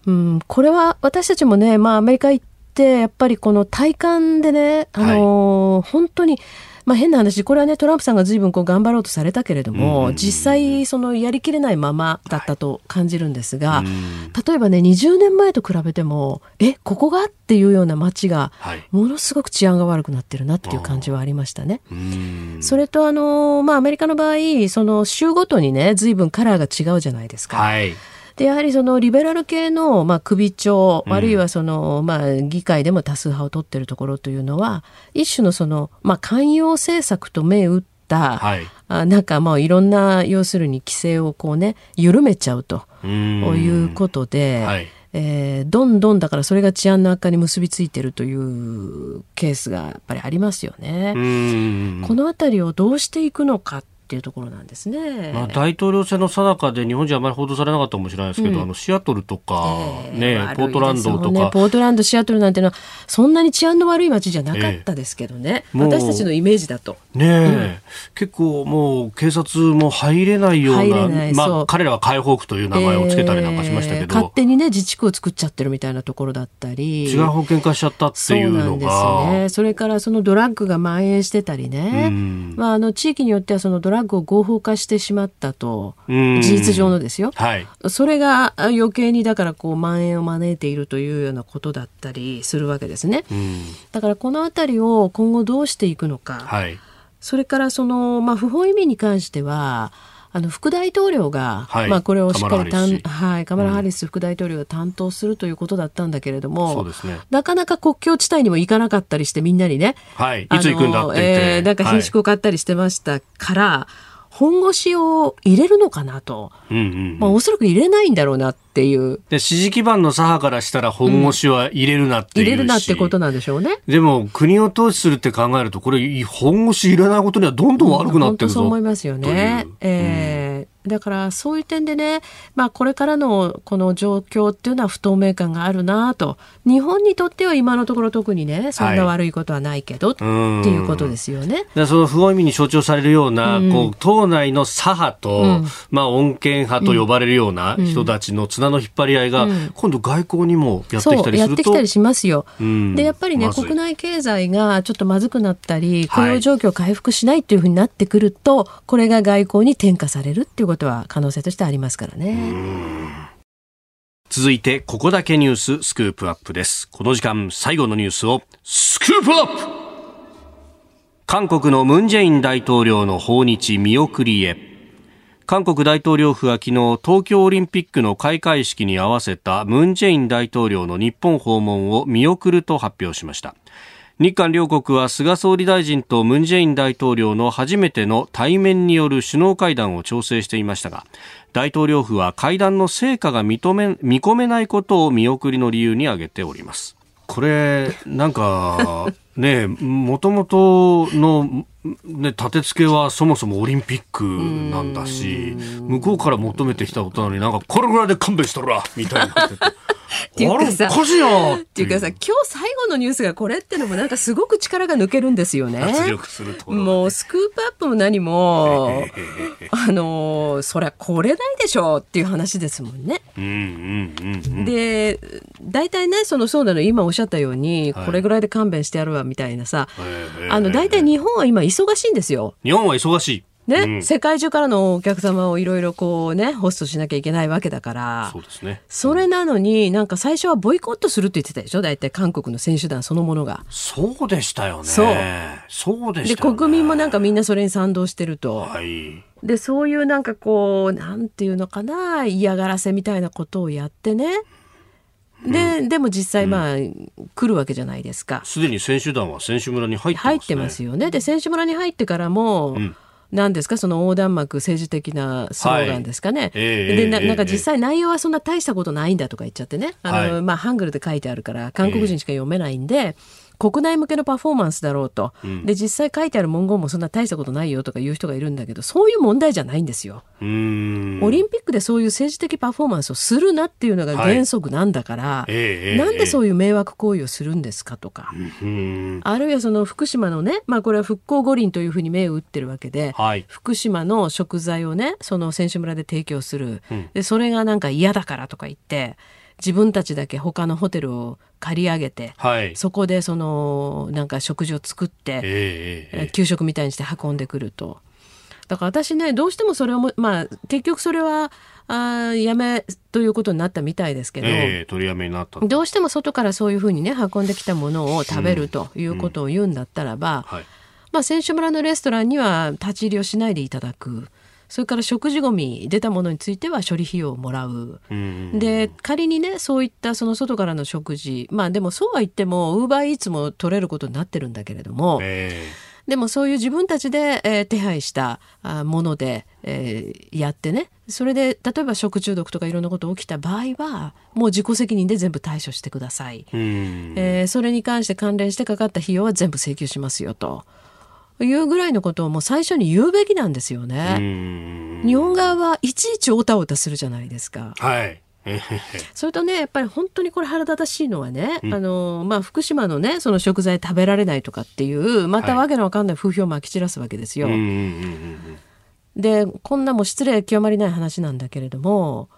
うん、これは私たちもね、まあアメリカ行って、やっぱりこの体感でね、あのーはい、本当に、まあ、変な話これはねトランプさんが随分こう頑張ろうとされたけれども、実際そのやりきれないままだったと感じるんですが、例えばね20年前と比べてもえここがっていうような街がものすごく治安が悪くなってるなっていう感じはありましたね。それとあの、まあ、アメリカの場合その州ごとにね随分カラーが違うじゃないですか。はいでやはりそのリベラル系の、まあ、首長、あるいはその、まあ、議会でも多数派を取っているところというのは一種のその、まあ、寛容政策と銘打った、はい、あなんかまあいろんな要するに規制をこうね緩めちゃうということで。はいえー、どんどんだからそれが治安の悪化に結びついているというケースがやっぱりありますよね。この辺りをどうしていくのかっていうところなんですね。まあ、大統領選の最中で日本じゃあまり報道されなかったかもしれないですけど、うん、あのシアトルとか、えー、ね、ポートランドとか、ね、ポートランド、シアトルなんていうのはそんなに治安の悪い街じゃなかったですけどね、えー、私たちのイメージだと。ね、うん、結構もう警察も入れないような、まあ、彼らは解放区という名前をつけたりなんかしましたけど、えー、勝手にね自治区を作っちゃってるみたいなところだったり。違う保険化しちゃったっていうのが。そね、それからそのドラッグが蔓延してたりね、うん、まあ、あの地域によってはそのドラッグを合法化してしまったと事実上のですよ、はい、それが余計にだからこう蔓延を招いているというようなことだったりするわけですね。だからこの辺りを今後どうしていくのか、はい、それからその、まあ、不法移民に関してはあの副大統領が、はい、まあ、これをしっかり担はい、カマラ・ハリス副大統領が担当するということだったんだけれども、うんね、なかなか国境地帯にも行かなかったりしてみんなにね、はい、いつ行くんだって言って、えー、なんか品種を買ったりしてましたから、はい本腰を入れるのかなと、うんうんうん、まあ、おそらく入れないんだろうなっていう。で支持基盤の左派からしたら本腰は入れるなっていう、うん、入れるなってことなんでしょうね。でも国を統治するって考えるとこれ本腰入れないことにはどんどん悪くなってるぞ、うん、そう思いますよね。えーだからそういう点でね、まあ、これからのこの状況っていうのは不透明感があるなと日本にとっては今のところ特にねそんな悪いことはないけど、はい、っていうことですよね。その不法移民に象徴されるような、うん、こう党内の左派と、うん、まあ、穏健派と呼ばれるような人たちの綱の引っ張り合いが、うん、今度外交にもやってきたりするとやってきたりしますよ。でやっぱりね、ま、国内経済がちょっとまずくなったり雇用状況回復しないっていうふうになってくると、はい、これが外交に転嫁されるっていうことは可能性としてありますからね。続いて、ここだけニューススクープアップです。この時間、最後のニュースを、スクープアップ韓国のムン・ジェイン大統領の訪日見送りへ。韓国大統領府は昨日、東京オリンピックの開会式に合わせたムン・ジェイン大統領の日本訪問を見送ると発表しました。日韓両国は菅総理大臣とムン・ジェイン大統領の初めての対面による首脳会談を調整していましたが大統領府は会談の成果が認め見込めないことを見送りの理由に挙げております。これなんか ねもともとのね、立て付けはそもそもオリンピックなんだし向こうから求めてきたことなのになんかこれぐらいで勘弁しとるわみたいなっていうかさ、っていうかさ、今日最後のニュースがこれってのもなんかすごく力が抜けるんですよね。もうスクープアップも何も、あの、そりゃこれないでしょうっていう話ですもんね。で、大体ね、そのそうなの今おっしゃったように、これぐらいで勘弁してやるわみたいなさ、あの、大体日本は今忙しいんですよ。日本は忙しい。ね、うん、世界中からのお客様をいろいろこうね、ホストしなきゃいけないわけだから。そうですね。それなのに、なんか最初はボイコットするって言ってたでしょ？大体韓国の選手団そのものが。そうでしたよね。そう。そうでした、ね、で、国民もなんかみんなそれに賛同してると。はい。で、そういうなんかこう、なんていうのかな、嫌がらせみたいなことをやってね。で、うん、でも実際まあ、うん、来るわけじゃないですか。すでに選手団は選手村に入ってます、ね、入ってますよね。で、選手村に入ってからも、うん何ですか？その横断幕政治的なスローガンですかね、はい。えー、でななんか実際内容はそんな大したことないんだとか言っちゃってね。あの、はい、まあ、ハングルで書いてあるから韓国人しか読めないんで、えー国内向けのパフォーマンスだろうと、うん、で実際書いてある文言もそんな大したことないよとか言う人がいるんだけどそういう問題じゃないんですよ。オリンピックでそういう政治的パフォーマンスをするなっていうのが原則なんだから、はい、なんでそういう迷惑行為をするんですかとか、あるいはその福島のね、まあ、これは復興五輪というふうに銘打ってるわけで、はい、福島の食材をねその選手村で提供する、うん、でそれがなんか嫌だからとか言って。自分たちだけ他のホテルを借り上げて、はい、そこでそのなんか食事を作って、えー、給食みたいにして運んでくると。だから私ねどうしてもそれをまあ結局それはあやめということになったみたいですけど、えー、取りやめになった。どうしても外からそういうふうにね運んできたものを食べるということを言うんだったらば、うんうんはい、まあ、選手村のレストランには立ち入りをしないでいただく。それから食事ごみ出たものについては処理費用をもらう。で仮にねそういったその外からの食事まあでもそうは言ってもウーバーイーツも取れることになってるんだけれども。えーでもそういう自分たちで、えー、手配したもので、えー、やってねそれで例えば食中毒とかいろんなこと起きた場合はもう自己責任で全部対処してください、えー、それに関して関連してかかった費用は全部請求しますよと。いうぐらいのことをもう最初に言うべきなんですよね。日本側はいちいちおたおたするじゃないですか。はい。それとねやっぱり本当にこれ腹立たしいのはね、うん、あのまあ、福島のねその食材食べられないとかっていうまたわけのわかんない風評をまき散らすわけですよ。でこんなも失礼極まりない話なんだけれども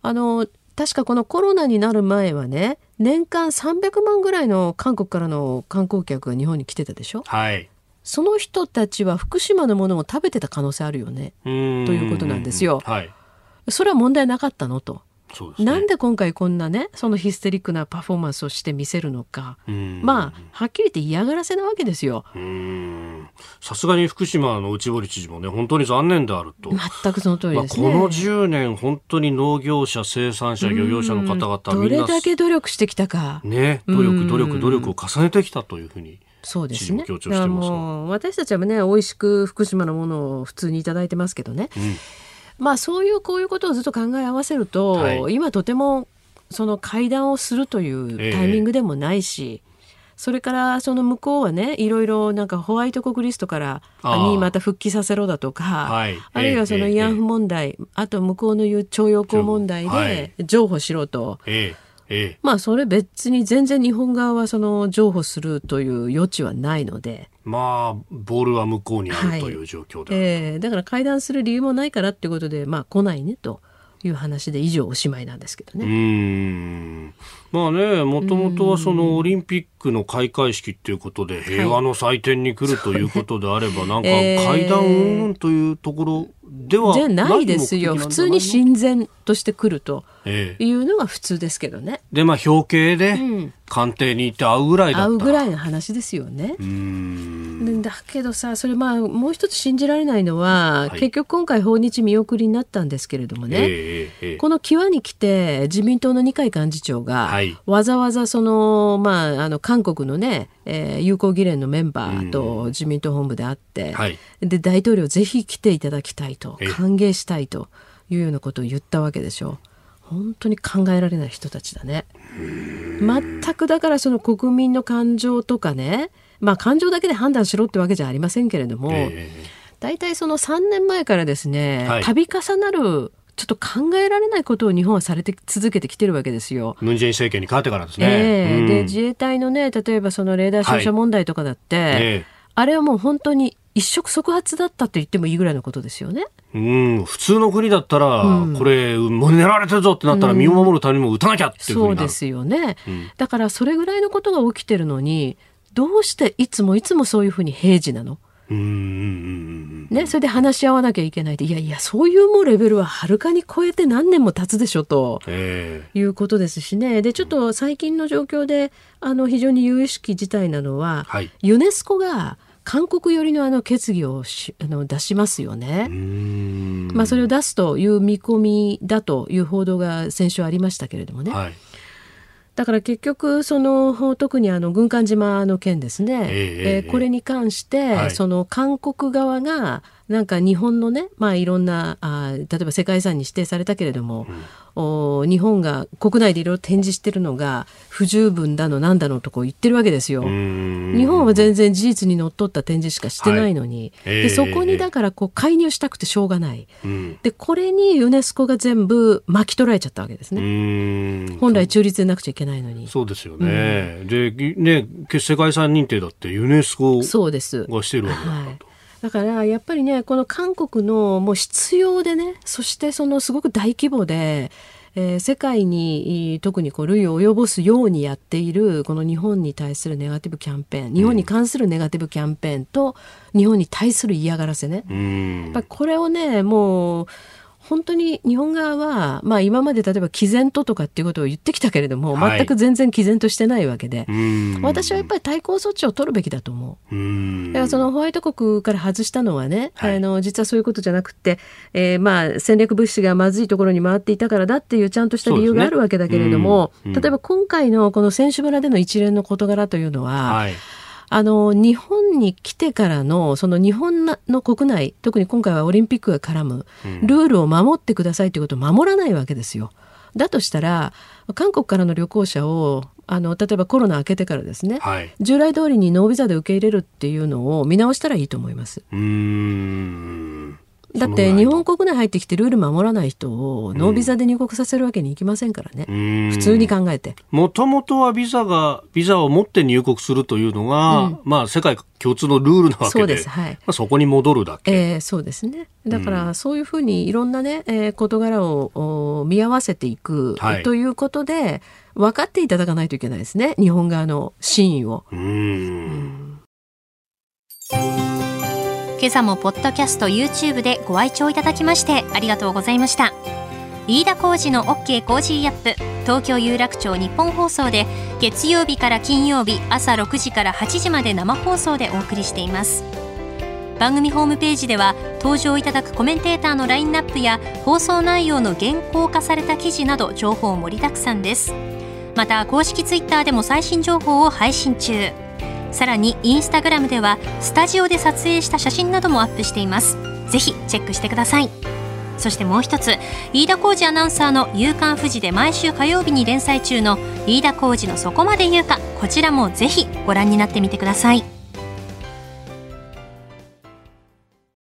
あの確かこのコロナになる前はね年間300万ぐらいの韓国からの観光客が日本に来てたでしょ。はいその人たちは福島のものを食べてた可能性あるよね。ということなんですよ。はい、それは問題なかったの？と。ね、なんで今回こんなねそのヒステリックなパフォーマンスをしてみせるのか。まあはっきり言って嫌がらせなわけですよ。さすがに福島の内堀知事もね本当に残念であると。全くその通りですね、まあ、この10年本当に農業者生産者漁業者の方々どれだけ努力してきたか。ね努力努力努力を重ねてきたというふうにそうですね。もう私たちはね美味しく福島のものを普通に頂いてますけどね。うん、まあそういうこういうことをずっと考え合わせると、はい、今とてもその会談をするというタイミングでもないし。えーそれからその向こうはねいろいろなんかホワイト国リストからにまた復帰させろだとか、はい、あるいはその慰安婦問題、えあと向こうの言う徴用工問題で譲歩しろと、えええ、まあそれ別に全然日本側はその譲歩するという余地はないので。まあボールは向こうにあるという状況で、はい、えー、だから会談する理由もないからっていうことでまあ来ないねと。いう話で以上おしまいなんですけどね。うんまあねもともとはそのオリンピックの開会式っていうことで平和の祭典に来るということであれば、はい、なんか会談云々というところではじゃないですよ。普通に親善として来るというのが普通ですけどね。でまあ表敬で官邸に行って会うぐらいだった、会うぐらいの話ですよね。だけどさそれまあもう一つ信じられないのは、はい、結局今回訪日見送りになったんですけれどもね、えー、この際に来て自民党の二階幹事長が、はい、わざわざその,、まあ、あの韓国のね、えー、友好議連のメンバーと自民党本部で会って、はい、で大統領ぜひ来ていただきたいと歓迎したいというようなことを言ったわけでしょう。本当に考えられない人たちだね。全くだからその国民の感情とかねまあ感情だけで判断しろってわけじゃありませんけれども、えー、大体その3年前からですね、はい、度重なるちょっと考えられないことを日本はされて続けてきてるわけですよ。ムン・ジェイン政権に変わってからですね。えー、うん、で自衛隊のね例えばそのレーダー照射問題とかだって、はい。えー、あれはもう本当に一触即発だったと言ってもいいぐらいのことですよね。うん、普通の国だったら、うん、これ、もう狙われてるぞってなったら、身を守るためにも撃たなきゃっていうそうですよね、うん、だからそれぐらいのことが起きてるのに、どうしていつもいつもそういうふうに平時なの？ね、それで話し合わなきゃいけないでいやいやそういうもうレベルははるかに超えて何年も経つでしょと、いうことですしね。でちょっと最近の状況であの非常に有意識事態なのは、はい、ユネスコが韓国寄りのあの決議をしあの出しますよね。まあ、それを出すという見込みだという報道が先週ありましたけれどもね。はいだから結局その特にあの軍艦島の件ですね、えー、えー、これに関して、はい、その韓国側がなんか日本のね、まあ、いろんなあ例えば世界遺産に指定されたけれども、うん、お日本が国内でいろいろ展示してるのが不十分だのなんだのとこ言ってるわけですよ。日本は全然事実にのっとった展示しかしてないのに、はい、でそこにだからこう介入したくてしょうがない、でこれにユネスコが全部巻き取られちゃったわけですね。本来中立でなくちゃいけないのに。そうですよね。うん、でね世界遺産認定だってユネスコがしてるわけだからと。はいだからやっぱりねこの韓国のもう必要でねそしてそのすごく大規模で、えー、世界に特にこう類を及ぼすようにやっているこの日本に対するネガティブキャンペーン日本に関するネガティブキャンペーンと日本に対する嫌がらせね、うん、やっぱこれをねもう本当に日本側は、まあ、今まで例えば毅然ととかっていうことを言ってきたけれども、はい、全く全然毅然としてないわけで、私はやっぱり対抗措置を取るべきだと思う。うだからそのホワイト国から外したのはね、はい、あの実はそういうことじゃなくて、えー、まあ戦略物資がまずいところに回っていたからだっていうちゃんとした理由があるわけだけれども、ね、例えば今回のこの選手村での一連の事柄というのは、はいあの日本に来てからのその日本の国内特に今回はオリンピックが絡むルールを守ってくださいということを守らないわけですよ。だとしたら韓国からの旅行者をあの例えばコロナ明けてからですね、はい、従来通りにノービザで受け入れるっていうのを見直したらいいと思います。うんだって日本国内入ってきてルール守らない人をノービザで入国させるわけにいきませんからね、うん、普通に考えて。もともとはビザがビザを持って入国するというのが、うん、まあ世界共通のルールなわけでそうです、はい。まあ、そこに戻るだけ、えー、そうですね。だからそういうふうにいろんなね、えー、事柄を見合わせていく、はい、ということで分かっていただかないといけないですね。日本側の真意を。うん今朝もポッドキャスト YouTube でご愛聴いただきましてありがとうございました。飯田浩司の OK コージーアップ東京有楽町ニッポン放送で月曜日から金曜日朝6時から8時まで生放送でお送りしています。番組ホームページでは登場いただくコメンテーターのラインナップや放送内容の原稿化された記事など情報盛りだくさんです。また公式ツイッターでも最新情報を配信中。さらにインスタグラムではスタジオで撮影した写真などもアップしています。ぜひチェックしてください。そしてもう一つ飯田浩二アナウンサーの「夕刊富士」で毎週火曜日に連載中の飯田浩二のそこまで言うかこちらもぜひご覧になってみてください。